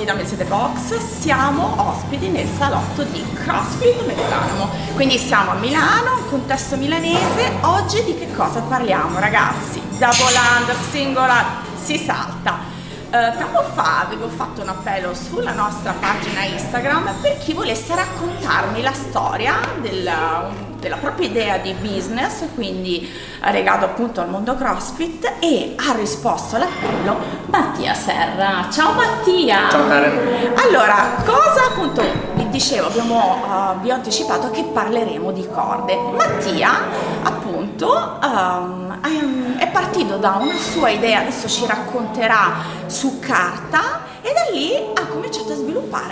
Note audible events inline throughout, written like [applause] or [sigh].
nel salotto di Damese The Box, siamo ospiti nel salotto di CrossFit Mediolanimo. Quindi siamo a Milano, contesto milanese. Oggi di che cosa parliamo ragazzi? Double under, singola, si salta. Uh, tempo fa avevo fatto un appello sulla nostra pagina Instagram per chi volesse raccontarmi la storia della, della propria idea di business, quindi legato appunto al mondo CrossFit e ha risposto all'appello Mattia Serra. Ciao Mattia! Ciao Karen! Allora, cosa appunto vi dicevo, abbiamo, uh, vi ho anticipato che parleremo di corde. Mattia appunto um, è partito da una sua idea, adesso ci racconterà su carta e da lì ha cominciato a sviluppare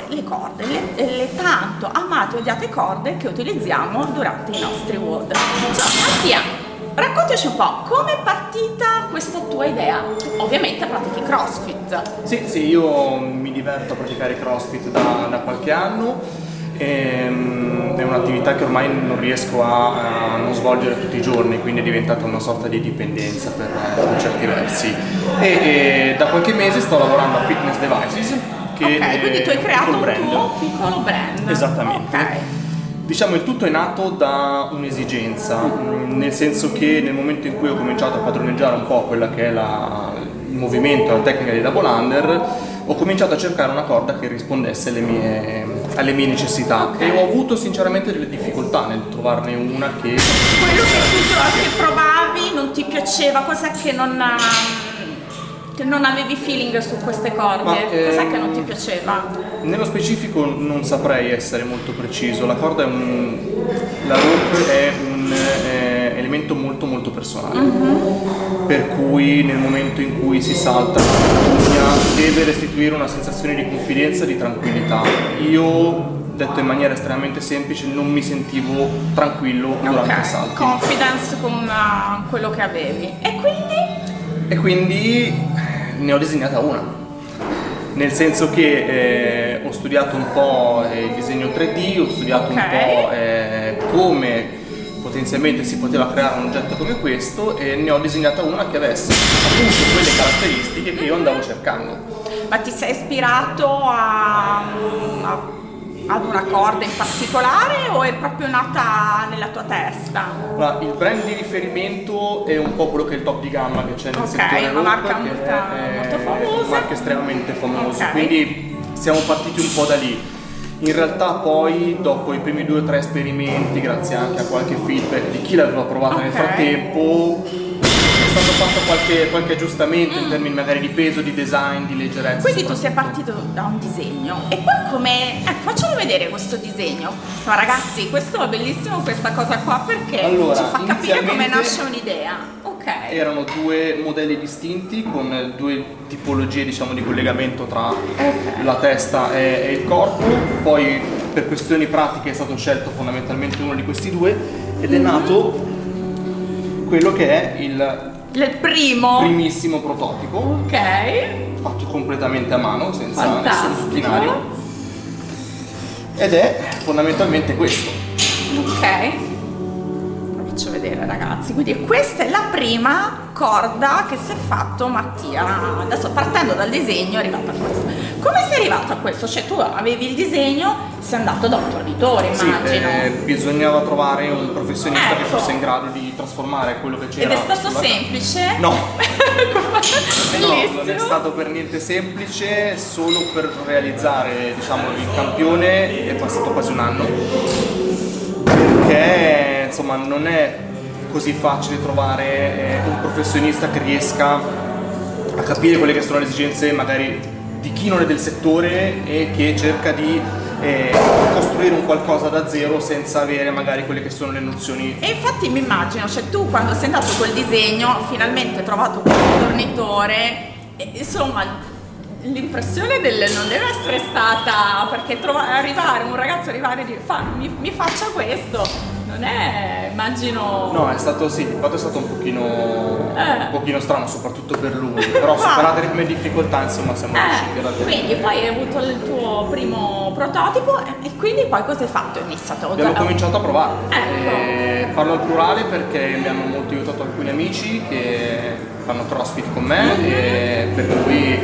le corde, le, le tanto amate e odiate corde che utilizziamo durante i nostri WOD. Ciao Mattia, raccontaci un po' come è partita questa tua idea? Ovviamente pratichi CrossFit. Sì, sì, io mi diverto a praticare CrossFit da, da qualche anno Ehm, è un'attività che ormai non riesco a, a, non svolgere tutti i giorni, quindi è diventata una sorta di dipendenza per, per certi versi. E, e, da qualche mese sto lavorando a Fitness Devices. Che ok, quindi tu hai creato un brand. tuo piccolo brand. Esattamente. Okay. Diciamo il tutto è nato da un'esigenza, nel senso che nel momento in cui ho cominciato a padroneggiare un po' quella che è la, il movimento, la tecnica di double under, ho cominciato a cercare una corda che rispondesse alle mie, alle mie necessità okay. e ho avuto sinceramente delle difficoltà nel trovarne una che... Quello che tu che provavi non ti piaceva, cos'è che non... non avevi feeling su queste corde? Ma, Cos'è ehm, che non ti piaceva? Nello specifico non saprei essere molto preciso. La corda è un. La rope è un eh, elemento molto molto personale. Uh-huh. Per cui nel momento in cui si salta deve restituire una sensazione di confidenza, di tranquillità. Io detto in maniera estremamente semplice, non mi sentivo tranquillo durante okay. i salti. Confidence con uh, quello che avevi. E quindi? E quindi ne ho disegnata una. Nel senso che eh, ho studiato un po' il disegno 3D, ho studiato okay. un po' eh, come potenzialmente si poteva creare un oggetto come questo e ne ho disegnata una che avesse appunto quelle caratteristiche che io andavo cercando. Ma ti sei ispirato a, a ad una corda in particolare o è proprio nata nella tua testa? Ma il brand di riferimento è un po' quello che è il top di gamma che c'è nel okay, settore una marca molto, è, molto famosa. Una marca estremamente famosa, okay. quindi siamo partiti un po' da lì. In realtà poi dopo i primi due o tre esperimenti, grazie anche a qualche feedback di chi l'aveva provata okay. nel frattempo, stato fatto qualche, qualche aggiustamento mm. in termini magari di peso, di design, di leggerezza. Quindi tu sei partito da un disegno e poi come... Eh, facciamo vedere questo disegno. Ma ragazzi, questo è bellissimo questa cosa qua perché allora, ci fa capire come nasce un'idea. Ok. Erano due modelli distinti con due tipologie diciamo di collegamento tra okay. la testa e, e il corpo, poi per questioni pratiche è stato scelto fondamentalmente uno di questi due ed è mm-hmm. nato quello che è il il primo. Primissimo prototipo. Ok. Fatto completamente a mano, senza Fantastico. nessun macchinario. Ed è fondamentalmente questo. Ok. Faccio vedere ragazzi. Quindi questa è la prima corda che si è fatto Mattia. Adesso partendo dal disegno è arrivato a questo. Come sei arrivato a questo? Cioè tu avevi il disegno, sei andato da un tornitore, immagino. Sì, eh, bisognava trovare un professionista ecco. che fosse in grado di trasformare quello che c'era. Ed è stato semplice? No. [laughs] no, non è stato per niente semplice, solo per realizzare diciamo, il campione è passato quasi un anno. Perché insomma non è così facile trovare eh, un professionista che riesca a capire quelle che sono le esigenze magari di chi non è del settore e che cerca di eh, costruire un qualcosa da zero senza avere magari quelle che sono le nozioni. E infatti mi immagino, cioè tu quando sei andato col disegno, finalmente hai trovato questo tornitore, e, insomma l'impressione del non deve essere stata perché trova, arrivare un ragazzo arrivare e dire fa, mi, mi faccia questo non è, immagino... No, è stato sì, il fatto è stato un pochino, eh. un pochino strano, soprattutto per lui, però superate le prime difficoltà, insomma, siamo eh. riusciti a Quindi poi hai avuto il tuo primo prototipo e quindi poi cosa hai fatto? Hai iniziato a... Abbiamo cominciato a provare. Ecco. parlo al plurale perché mi hanno molto aiutato alcuni amici che fanno crossfit con me e per cui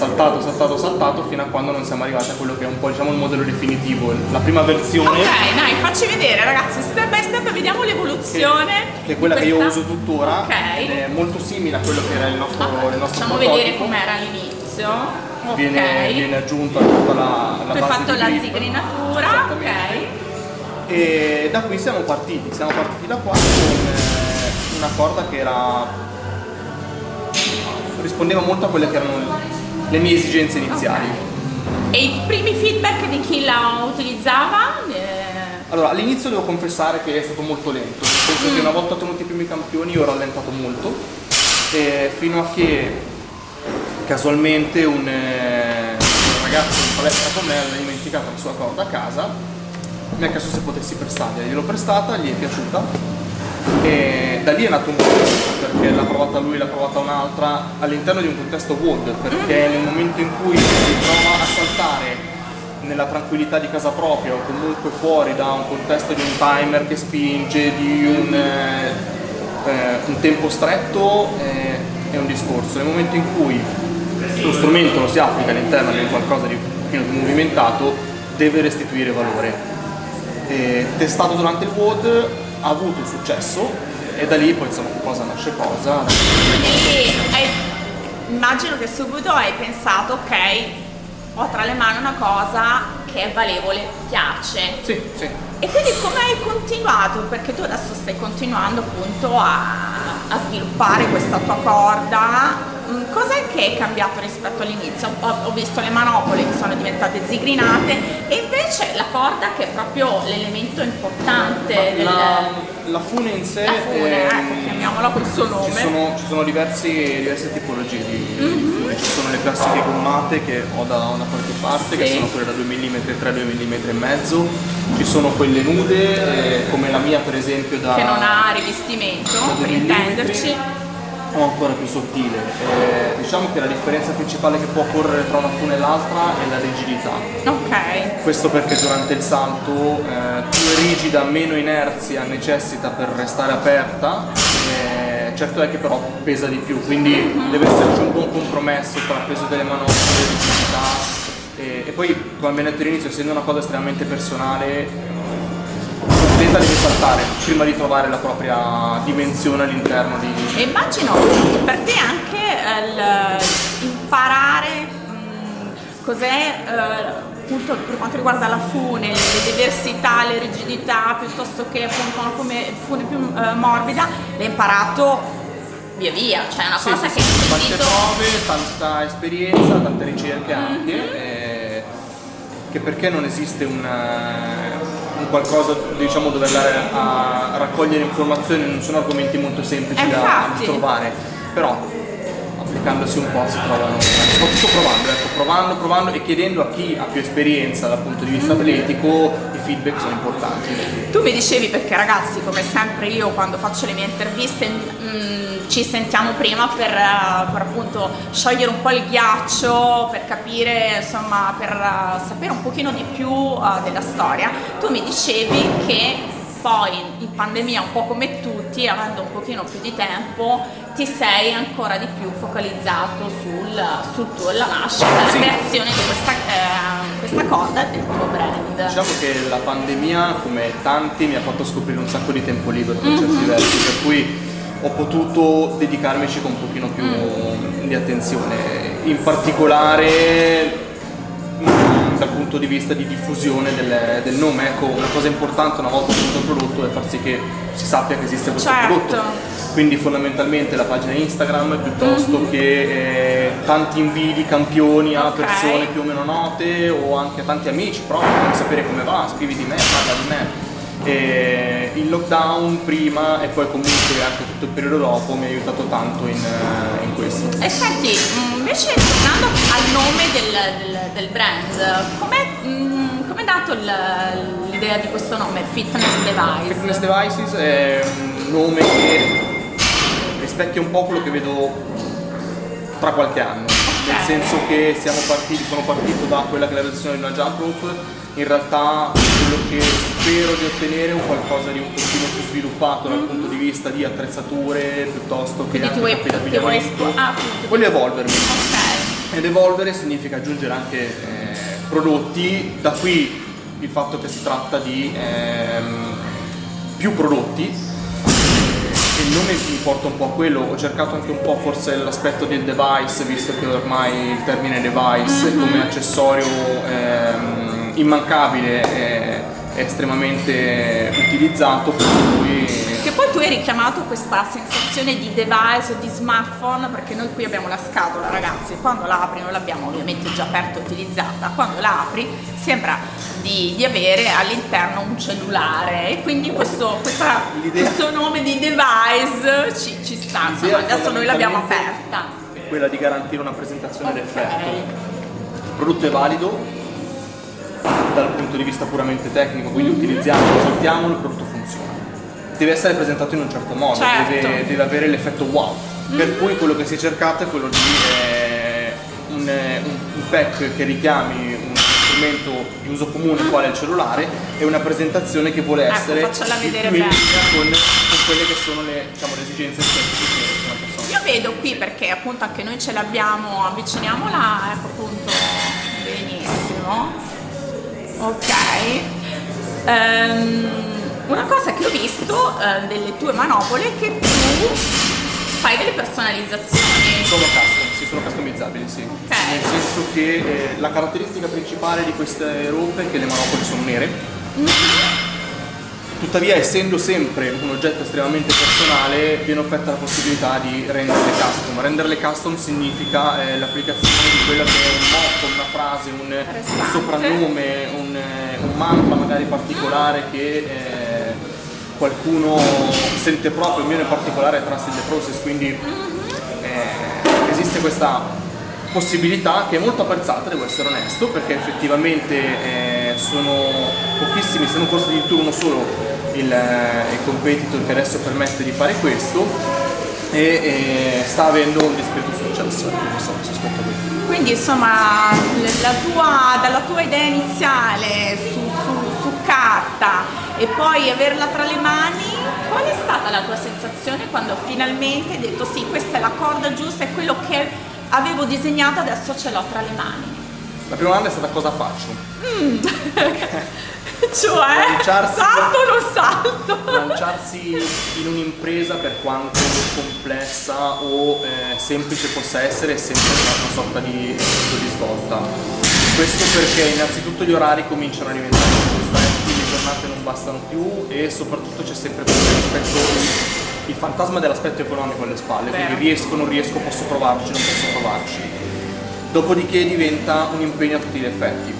saltato, saltato, saltato fino a quando non siamo arrivati a quello che è un po' diciamo il modello definitivo, la prima versione. Ok, dai, facci vedere ragazzi, step by step vediamo l'evoluzione. Che, che è quella che io uso tuttora, Ok. è molto simile a quello che era il nostro, Ah, il nostro Facciamo prototipo. vedere com'era all'inizio. Viene, viene aggiunta tutta la, la tu hai base fatto di la grip. zigrinatura, ok. E da qui siamo partiti, siamo partiti da qua con eh, una corda che era rispondeva molto a quelle che erano le mie esigenze iniziali. E i primi feedback di chi la utilizzava? Eh, Allora, all'inizio devo confessare che è stato molto lento, nel senso che una volta ottenuti i primi campioni io ho rallentato molto, e fino a che casualmente un, eh, un ragazzo in palestra con me aveva dimenticato la sua corda a casa, mi ha chiesto se potessi prestargliela, gliel'ho prestata, gli è piaciuta. E da lì è nato un contesto perché l'ha provata lui, l'ha provata un'altra all'interno di un contesto WOD perché nel momento in cui si trova a saltare nella tranquillità di casa propria o comunque fuori da un contesto di un timer che spinge, di un, eh, eh, un tempo stretto eh, è un discorso. Nel momento in cui lo strumento lo si applica all'interno di qualcosa di più movimentato deve restituire valore. E testato durante il WOD ha avuto successo e da lì poi insomma cosa nasce cosa. Quindi hai- immagino che subito hai pensato, ok, ho tra le mani una cosa che è valevole, piace. Sì, sì. E quindi come hai continuato? Perché tu adesso stai continuando appunto a, a sviluppare questa tua corda. Mm, Cos'è che è cambiato rispetto all'inizio? Ho, ho visto le manopole che sono diventate zigrinate e invece la corda che è proprio l'elemento importante del... La, la fune in sé La fune, ehm, ecco, chiamiamola col suo Ci nome. sono, ci sono diversi- diverse tipologie di, di Mhm. fune, ci sono le classiche gommate che ho da una qualche parte, che Sì. sono quelle da 2 mm, 3 2 mm e mezzo, ci sono quelle nude, eh, come la mia per esempio da che non ha rivestimento, per intenderci. O ancora più sottile. Eh, diciamo che la differenza principale che può occorrere tra una fune e l'altra è la rigidità. Ok, Questo perché durante il salto eh, più è rigida, meno inerzia necessita per restare aperta. eh, certo è che però pesa di più, quindi deve esserci un buon compromesso tra peso delle manopole, rigidità. E, e poi, come abbiamo detto all'inizio, essendo una cosa estremamente personale, l'atleta deve saltare prima di trovare la propria dimensione all'interno di, e immagino per te anche eh, il- imparare mh, cos'è eh, appunto per quanto riguarda la fune, le diversità, le rigidità, piuttosto che appunto una fune, fune più eh, morbida, l'hai imparato via via, cioè è una Sì, cosa sì, che sì, tante prove, tanta esperienza, tante ricerche anche, Mhm. eh, che perché non esiste un, eh, un qualcosa diciamo, dove andare a raccogliere informazioni, non sono argomenti molto semplici Eh, da, da trovare, però applicandosi un po' si trovano, soprattutto provando, ecco, provando, provando e chiedendo a chi ha più esperienza dal punto di vista atletico, i feedback sono importanti. Tu mi dicevi perché ragazzi, come sempre io quando faccio le mie interviste mm, ci sentiamo prima per, eh, per appunto sciogliere un po' il ghiaccio, per capire, insomma, per eh, sapere un pochino di più eh, della storia. Tu mi dicevi che poi in pandemia, un po' come tutti, avendo un pochino più di tempo, ti sei ancora di più focalizzato sul, sul tuo, la nascita, la Sì. creazione di questa, eh, questa corda del tuo brand. Diciamo che la pandemia, come tanti, mi ha fatto scoprire un sacco di tempo libero per Mhm. certi versi, per cui ho potuto dedicarmici con un pochino più Mm. di attenzione. In particolare mh, dal punto di vista di diffusione del, del nome, ecco, una cosa importante una volta ottenuto il prodotto è far sì che si sappia che esiste questo Certo. prodotto. Quindi fondamentalmente la pagina Instagram piuttosto che eh, tanti invidi, campioni a Mhm. Ok. persone più o meno note o anche a tanti amici, però vogliono sapere come va, scrivi di me, parla di me. E il lockdown prima e poi comunque anche tutto il periodo dopo mi ha aiutato tanto in, eh, in questo. E senti, mh, invece tornando al nome del, del- del brand, com'è, mh, com'è nato il- l'idea di questo nome, Fitness Device? Fitness Devices è un nome che rispecchia un po' quello che vedo tra qualche anno. Nel senso che siamo partiti, sono partito da quella che è la versione di una jump rope in realtà quello che spero di ottenere è un qualcosa di un pochino più sviluppato dal punto di vista di attrezzature piuttosto che Quindi anche vuoi, capi ti vuoi espo- ah, appunto. Voglio evolvermi. Ok. Ed evolvere significa aggiungere anche eh, prodotti, da qui il fatto che si tratta di ehm, più prodotti. E il nome mi porta un po' a quello, ho cercato anche un po' forse l'aspetto del device, visto che ormai il termine device come accessorio ehm, immancabile è, è estremamente utilizzato, per cui Che poi tu hai richiamato questa sensazione di device o di smartphone perché noi qui abbiamo la scatola ragazzi, quando la apri non l'abbiamo ovviamente già aperta e utilizzata, quando la apri sembra di, di avere all'interno un cellulare e quindi questo, questa- questo nome di device ci, ci sta, insomma, adesso noi l'abbiamo aperta. quella di garantire una presentazione d'effetto. Ok. Il prodotto è valido dal punto di vista puramente tecnico, quindi utilizziamolo, saltiamolo, il prodotto funziona. Deve essere presentato in un certo modo, Certo. deve, deve avere l'effetto wow. Per cui quello che si è cercato è quello di eh, un, eh, un- un pack che richiami un strumento di uso comune quale il cellulare e una presentazione che vuole Ecco, essere più in linea con, con quelle che sono le, diciamo, le esigenze specifiche di una persona. Io vedo qui perché appunto anche noi ce l'abbiamo, avviciniamola, ecco appunto, benissimo. Ok. Ehm, una cosa che ho visto eh, delle tue manopole è che tu fai delle personalizzazioni. Sono custom, sì, sono customizzabili, sì. Ok. Nel senso che eh, la caratteristica principale di queste robe è che le manopole sono nere. Tuttavia, essendo sempre un oggetto estremamente personale, viene offerta la possibilità di renderle custom. Renderle custom significa eh, l'applicazione di quella che è un motto, una frase, un, un soprannome, un, un mantra magari particolare che eh, qualcuno sente proprio, il mio in particolare è Trust in the Process, quindi eh, esiste questa possibilità che è molto apprezzata, devo essere onesto, perché effettivamente eh, sono pochissimi, se non fosse addirittura uno solo, il, eh, il competitor che adesso permette di fare questo e eh, sta avendo un discreto successo ecco, questo aspetto qui. Quindi insomma tua- dalla tua idea iniziale su, su- su carta e poi averla tra le mani, qual è stata la tua sensazione quando finalmente hai detto sì, questa è la corda giusta, è quello che avevo disegnato, adesso ce l'ho tra le mani? La prima domanda è stata cosa faccio? [laughs] [laughs] [laughs] Cioè, Lanciarsi- salto o non salto? Lanciarsi in un'impresa per quanto complessa o eh, semplice possa essere è sempre una, sorta di, di svolta. Questo perché innanzitutto gli orari cominciano a diventare più stretti, le giornate non bastano più e soprattutto c'è sempre questo rispetto il fantasma dell'aspetto economico alle spalle, Vero. quindi riesco, non riesco, posso provarci, non posso provarci. Dopodiché diventa un impegno a tutti gli effetti.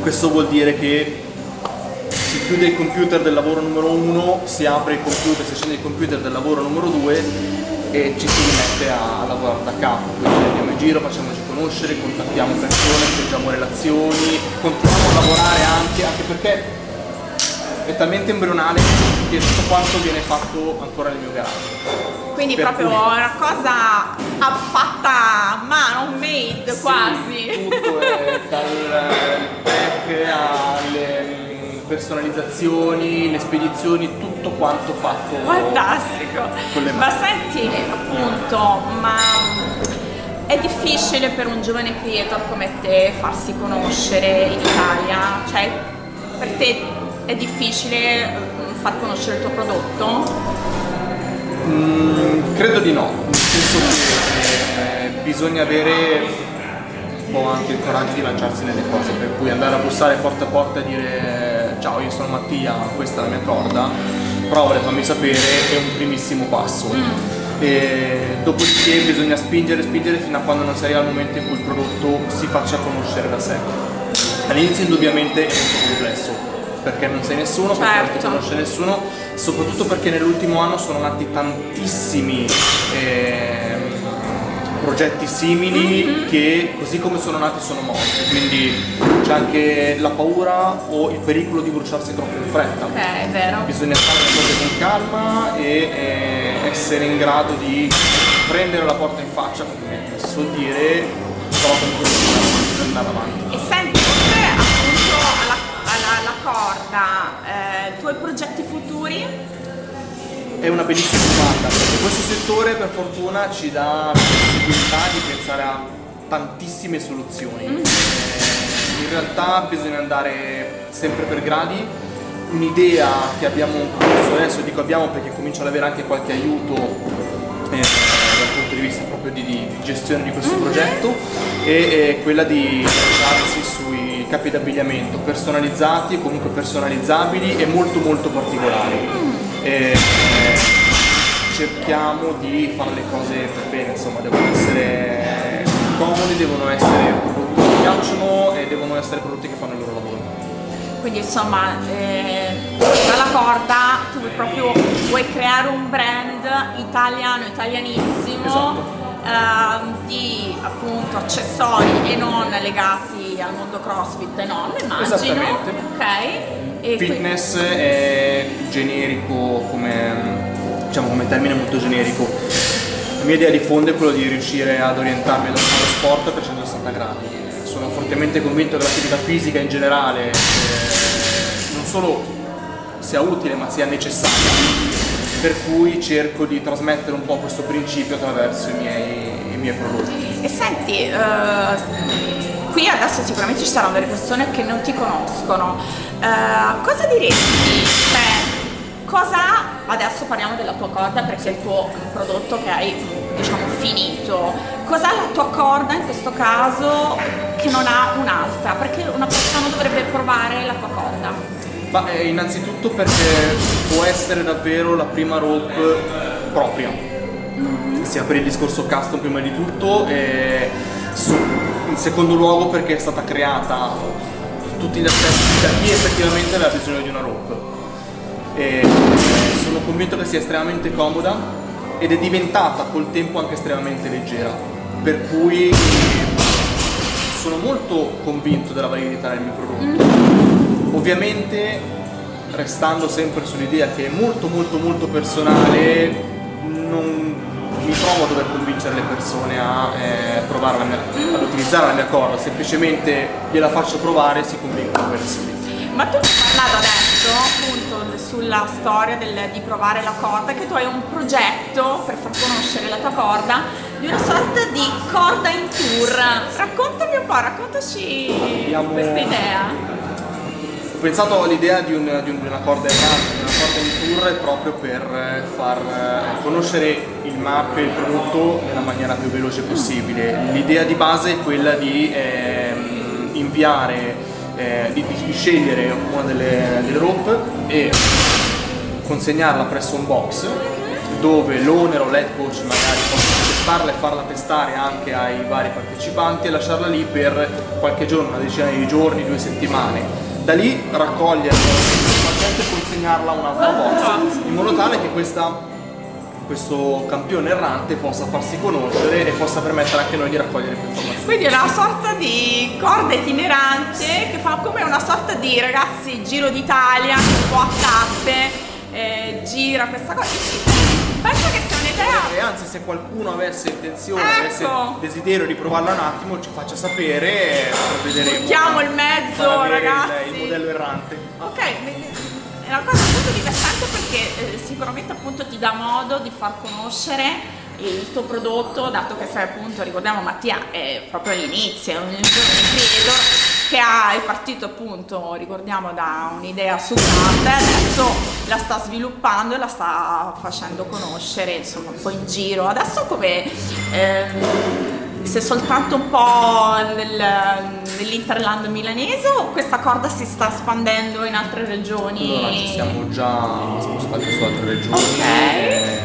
Questo vuol dire che si chiude il computer del lavoro numero uno, si apre il computer, si accende il computer del lavoro numero due e ci si rimette a, lavorare da capo. Quindi andiamo in giro, facciamoci conoscere, contattiamo persone, stringiamo relazioni, continuiamo a lavorare anche, anche perché è talmente embrionale che tutto quanto viene fatto ancora nel mio garage. Quindi Per proprio cui- una cosa fatta a mano, made Sì, quasi. Tutto è dal alle mm, personalizzazioni, le spedizioni, tutto quanto fatto Fantastico. con le Ma mani. senti, appunto, ma è difficile per un giovane creator come te farsi conoscere in Italia? Cioè, per te è difficile mm, far conoscere il tuo prodotto? Mm, credo di no, nel senso che eh, bisogna avere un po' anche il coraggio di lanciarsi nelle cose, per cui andare a bussare porta a porta e dire ciao io sono Mattia, questa è la mia corda, provale, fammi sapere, è un primissimo passo. E dopodiché bisogna spingere, spingere fino a quando non si arriva al momento in cui il prodotto si faccia conoscere da sé. All'inizio indubbiamente è molto complesso, perché non sei nessuno, perché non ti Certo. conosce nessuno, soprattutto perché nell'ultimo anno sono nati tantissimi ehm, progetti simili che così come sono nati sono morti, quindi c'è anche la paura o il pericolo di bruciarsi troppo in fretta. Ok, è vero. Bisogna fare le cose con calma e eh, essere in grado di prendere la porta in faccia, come si suol dire, però comunque bisogna andare avanti. E senti, oltre appunto alla corda, eh, i tuoi progetti futuri? È una bellissima domanda, perché questo settore per fortuna ci dà la possibilità di pensare a tantissime soluzioni. Mm. Eh, in realtà bisogna andare sempre per gradi. Un'idea che abbiamo corso adesso, dico abbiamo perché comincio ad avere anche qualche aiuto eh, dal punto di vista proprio di, di gestione di questo mm-hmm. progetto, è, è quella di basarsi sui capi d'abbigliamento personalizzati, comunque personalizzabili e molto molto particolari. Mm. E, eh, cerchiamo di fare le cose per bene, insomma, devono essere comodi, devono essere prodotti che piacciono e devono essere prodotti che fanno il loro lavoro. Quindi insomma, eh, dalla corda tu proprio vuoi creare un brand italiano, italianissimo. Esatto. Uh, di appunto accessori e non legati al mondo crossfit e non immagino Esattamente. ok e Fitness qui... è generico come, diciamo, come termine molto generico la mia idea di fondo è quello di riuscire ad orientarmi allo sport a 360 gradi. Sono fortemente convinto che l'attività fisica in generale eh, non solo sia utile ma sia necessaria, per cui cerco di trasmettere un po' questo principio attraverso i miei, i miei prodotti. E senti, uh, qui adesso sicuramente ci saranno delle persone che non ti conoscono, uh, cosa diresti? Cioè, cosa adesso parliamo della tua corda perché è il tuo prodotto che hai diciamo finito. Cos'ha la tua corda in questo caso che non ha un'altra? Perché una persona dovrebbe provare la tua corda. Ma eh, innanzitutto perché può essere davvero la prima rope propria. Mm-hmm. sia per il discorso custom prima di tutto e in secondo luogo perché è stata creata tutti gli aspetti da chi effettivamente aveva bisogno di una rope e sono convinto che sia estremamente comoda ed è diventata col tempo anche estremamente leggera, per cui sono molto convinto della validità del mio prodotto. Mm. Ovviamente restando sempre sull'idea che è molto molto molto personale, persone a eh, provare la mia, ad utilizzare la mia corda, semplicemente gliela faccio provare e si convincono per sé. Ma tu hai parlato adesso appunto sulla storia del, di provare la corda, che tu hai un progetto per far conoscere la tua corda di una sorta di corda in tour. Raccontami un po', raccontaci Abbiamo... questa idea. Pensato all'idea di, un, di, una corda errante, una corda in tour proprio per far conoscere il marchio e il prodotto nella maniera più veloce possibile. L'idea di base è quella di eh, inviare eh, di, di, scegliere una delle, delle rope e consegnarla presso un box dove l'owner o l'head coach magari possono testarla e farla testare anche ai vari partecipanti e lasciarla lì per qualche giorno, una decina di giorni, due settimane. Da lì raccoglierla e consegnarla a un altro box in modo tale che questa questo campione errante possa farsi conoscere e possa permettere anche noi di raccogliere più informazioni. Quindi è una sorta di corda itinerante che fa come una sorta di ragazzi giro d'Italia, un po' a tappe, eh, gira questa cosa. Penso che sia un'idea. E anzi, se qualcuno avesse intenzione, ecco. avesse desiderio di provarla un attimo, ci faccia sapere e vedremo. Mettiamo il mezzo, ragazzi. Il, il modello errante. Ok, è una cosa molto divertente perché eh, sicuramente appunto ti dà modo di far conoscere il tuo prodotto, dato che sei appunto, ricordiamo Mattia è proprio all'inizio, è un creator che ha, è partito appunto, ricordiamo, da un'idea su carta e adesso la sta sviluppando e la sta facendo conoscere insomma un po' in giro. Adesso come... Ehm, se soltanto un po' nel, nell'interland milanese o questa corda si sta espandendo in altre regioni? Allora, ci siamo già spostati su altre regioni. Okay. Eh,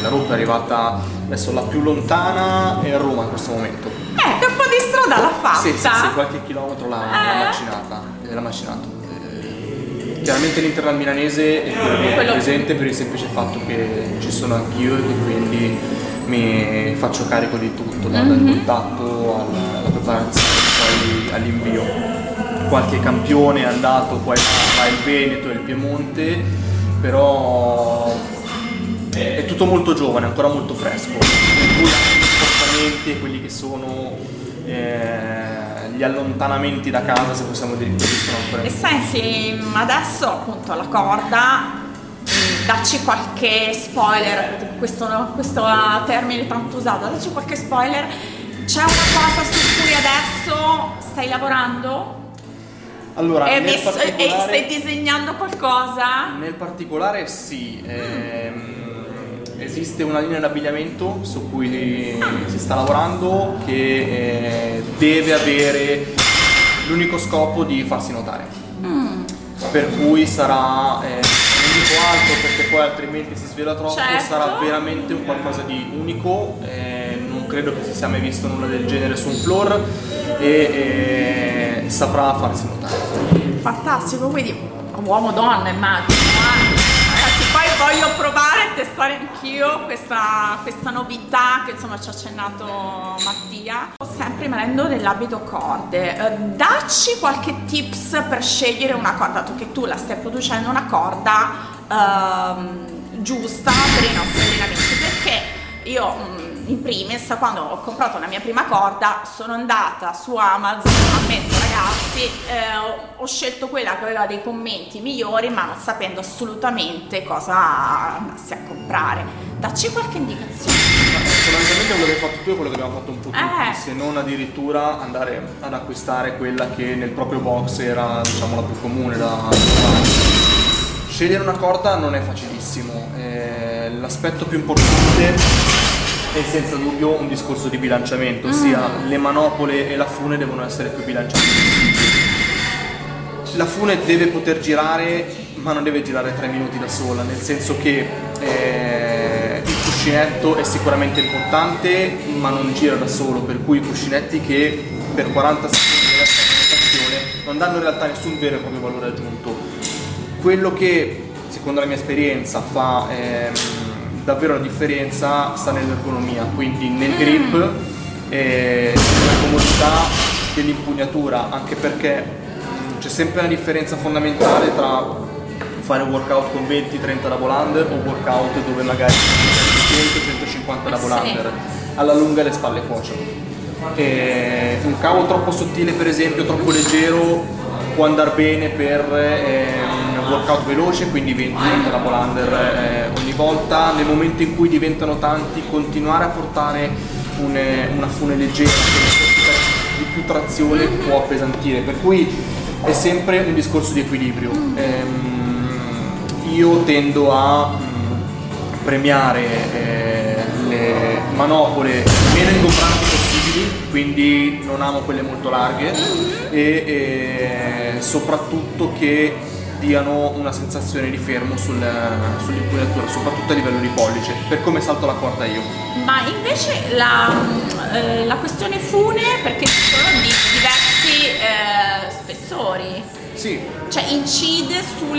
la rotta è arrivata adesso la più lontana è a Roma in questo momento. Eh, strada l'ha fatta. Sì, sì, sì qualche chilometro l'ha, eh. l'ha macinata. L'ha macinato. Eh, chiaramente l'interland milanese è quello presente per il semplice fatto che ci sono anch'io e quindi mi faccio carico di tutto, dal mm-hmm. contatto alla, preparazione, poi all'invio. Qualche campione è andato poi tra il Veneto e il Piemonte, però è tutto molto giovane, ancora molto fresco. Per cui anche gli spostamenti e quelli che sono eh, gli allontanamenti da casa, se possiamo dire così, sono ancora E senti, adesso appunto la corda, mm, dacci qualche spoiler, questo, questo termine tanto usato, dacci qualche spoiler, c'è una cosa su cui adesso stai lavorando? Allora, e, messo- e stai disegnando qualcosa? Nel particolare sì, ehm, esiste una linea d'abbigliamento su cui si sta lavorando che eh, deve avere l'unico scopo di farsi notare. Mm. Per cui sarà, eh, non dico altro perché poi altrimenti si svela troppo, Certo. sarà veramente un qualcosa di unico, eh, non credo che si sia mai visto nulla del genere su un floor e eh, saprà farsi notare. Fantastico, quindi uomo-donna immagino. Voglio provare a testare anch'io questa, questa novità che insomma ci ha accennato Mattia. Sempre rimanendo nell'abito corde, eh, dacci qualche tips per scegliere una corda, dato che tu la stai producendo una corda ehm, giusta per i nostri allenamenti, perché io mm, in primis quando ho comprato la mia prima corda sono andata su Amazon, ammetto ragazzi, eh, ho, scelto quella che aveva dei commenti migliori ma non sapendo assolutamente cosa andassi a comprare. Dacci qualche indicazione. Fondamentalmente quello che hai fatto tu è quello che abbiamo fatto un po' tutti, Eh. se non addirittura andare ad acquistare quella che nel proprio box era diciamo la più comune da trovare. Scegliere una corda non è facilissimo, eh, l'aspetto più importante è senza dubbio un discorso di bilanciamento, ossia le manopole e la fune devono essere più bilanciate possibile. La fune deve poter girare, ma non deve girare tre minuti da sola, nel senso che eh, il cuscinetto è sicuramente importante, ma non gira da solo, per cui i cuscinetti che per 40 secondi restano in rotazione non danno in realtà nessun vero e proprio valore aggiunto. Quello che, secondo la mia esperienza, fa ehm, davvero la differenza sta nell'ergonomia, quindi nel grip e nella comodità dell'impugnatura, anche perché c'è sempre una differenza fondamentale tra fare un workout con 20-30 double under o workout dove magari 100-150 double Sì. under. Alla lunga le spalle cuociono. E un cavo troppo sottile, per esempio, troppo leggero, può andare bene per eh, un workout veloce, quindi 20-30 double under eh, ogni volta. Nel momento in cui diventano tanti, continuare a portare un, eh, una fune leggera di più trazione può appesantire. Per cui è sempre un discorso di equilibrio. Ehm, io tendo a mm, premiare eh, le manopole meno ingombranti possibili, quindi non amo quelle molto larghe e eh, soprattutto che diano una sensazione di fermo sul, sull'impugnatura, soprattutto a livello di pollice, per come salto la corda io. Ma invece la, eh, la questione fune, perché ci sono di diversi eh, spessori, Sì, cioè incide sul,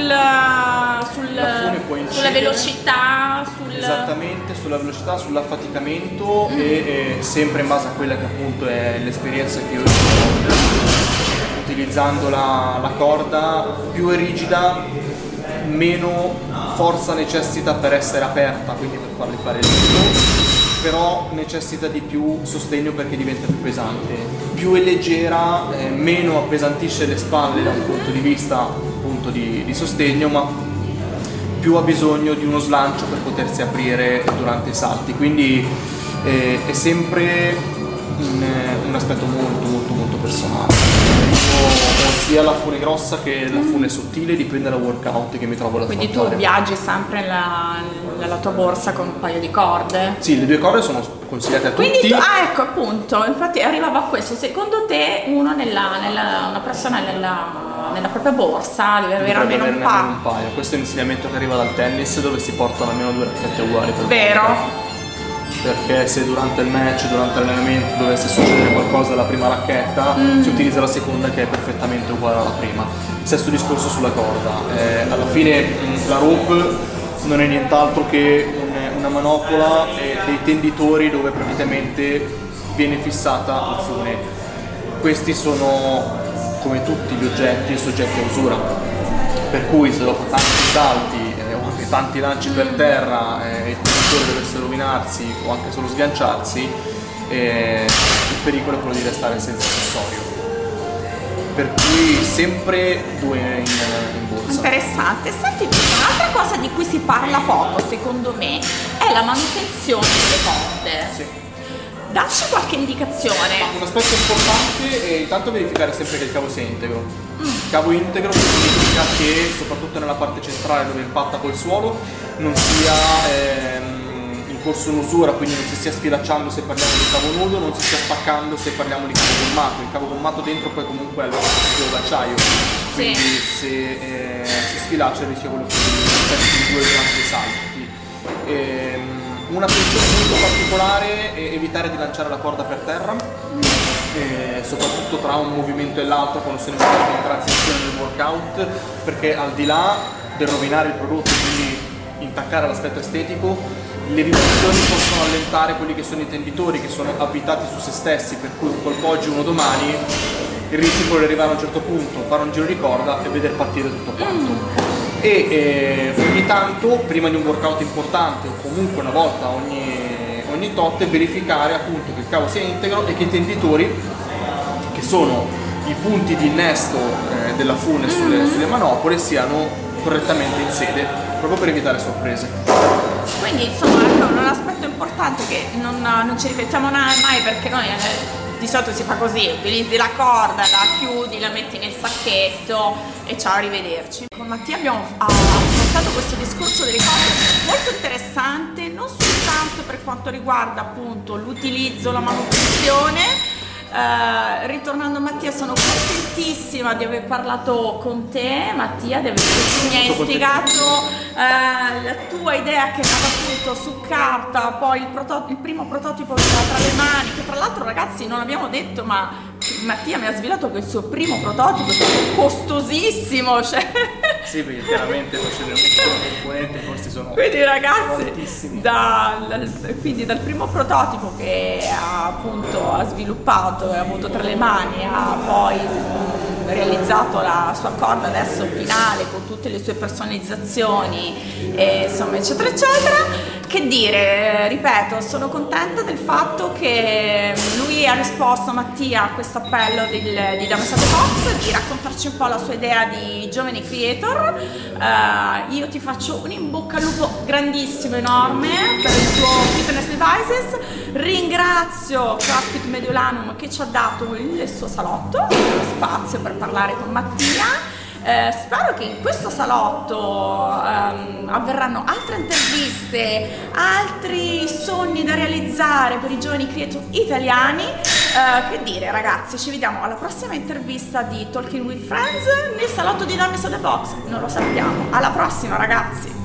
sul- sulla velocità, sul... Esattamente, sulla velocità, sull'affaticamento e, e sempre in base a quella che appunto è l'esperienza che io ho utilizzando la, la corda, più è rigida, meno forza necessita per essere aperta, quindi per farli fare il giro, però necessita di più sostegno perché diventa più pesante. Più è leggera, eh, meno appesantisce le spalle da un punto di vista appunto di, di sostegno, ma più ha bisogno di uno slancio per potersi aprire durante i salti, quindi eh, è sempre eh, un aspetto molto molto molto personale. Io ho sia la fune grossa che la fune sottile, dipende dal workout che mi trovo ad Quindi tu affrontare. viaggi sempre nella, nella tua borsa con un paio di corde? Sì, le due corde sono consigliate a Quindi tutti. tu, ah ecco appunto, infatti arrivavo a questo, secondo te uno nella, nella- una persona nella, nella propria borsa deve avere almeno un un paio. Questo è un insegnamento che arriva dal tennis dove si portano almeno due racchette uguali per Vero? Perché se durante il match, durante l'allenamento dovesse succedere qualcosa alla prima racchetta, Mm. si utilizza la seconda che è perfettamente uguale alla prima. Stesso discorso sulla corda. Eh, alla fine mh, la rope non è nient'altro che un- una manopola e dei tenditori dove praticamente viene fissata la fune. Questi sono, come tutti gli oggetti, soggetti a usura. Per cui se dopo tanti salti eh, o anche tanti lanci per terra eh, tenitore dovesse rovinarsi o anche solo sganciarsi, eh, il pericolo è quello di restare senza accessorio. per cui sempre due in, in borsa. Interessante. Senti, un'altra cosa di cui si parla poco, secondo me, è la manutenzione delle corde. Sì. Dacci qualche indicazione. Un aspetto importante è intanto verificare sempre che il cavo sia integro. Il cavo integro significa che soprattutto nella parte centrale dove impatta col suolo non sia ehm, corso un'usura, quindi non si stia sfilacciando se parliamo di cavo nudo, non si stia spaccando se parliamo di cavo gommato. Il cavo gommato dentro poi comunque è lo filo d'acciaio, quindi se eh, si sfilaccia il rischio è quello che di due grandi salti. Ehm, Un'attenzione molto particolare è evitare di lanciare la corda per terra, eh, soprattutto tra un movimento e l'altro quando sono in transizione del workout, perché al di là del rovinare il prodotto, quindi intaccare l'aspetto estetico, le vibrazioni possono allentare quelli che sono i tenditori che sono abitati su se stessi, per cui un colpo oggi, uno domani, il rischio di arrivare a un certo punto, fare un giro di corda e vedere partire tutto quanto e eh, ogni tanto, prima di un workout importante o comunque una volta ogni, ogni tot, verificare appunto che il cavo sia integro e che i tenditori, che sono i punti di innesto eh, della fune sulle, mm-hmm. sulle manopole, siano correttamente in sede, proprio per evitare sorprese. Quindi insomma ecco un aspetto importante che non, non ci riflettiamo mai perché noi eh, di solito si fa così, utilizzi la corda, la chiudi, la metti nel sacchetto e ciao, arrivederci. Con Mattia abbiamo affrontato questo discorso delle cose molto interessante, non soltanto per quanto riguarda appunto l'utilizzo, la manutenzione, Uh, ritornando Mattia sono contentissima di aver parlato con te Mattia di aver, tu mi hai spiegato uh, la tua idea che è nata appunto su carta poi il, proto- il primo prototipo che era tra le mani che tra l'altro ragazzi non abbiamo detto ma Mattia mi ha svelato che il suo primo prototipo è stato costosissimo cioè... sì perché chiaramente facendo un componente costi sono quindi ragazzi da, dal, quindi dal primo prototipo che ha appunto ha sviluppato e ha avuto tra le mani ha poi realizzato la sua corda adesso finale con tutte le sue personalizzazioni e insomma eccetera eccetera. Che dire, ripeto, sono contenta del fatto che lui ha risposto Mattia a questo appello del, di Damasate Fox di raccontarci un po' la sua idea di giovani creator. Uh, io ti faccio un in bocca al lupo grandissimo, enorme per il tuo fitness devices. Ringrazio CrossFit Mediolanum che ci ha dato il suo salotto, lo spazio per parlare con Mattia. Eh, spero che in questo salotto ehm, avverranno altre interviste, altri sogni da realizzare per i giovani creator italiani. Eh, che dire ragazzi, ci vediamo alla prossima intervista di Talking with Friends nel salotto di Donne the Box. Non lo sappiamo. Alla prossima ragazzi!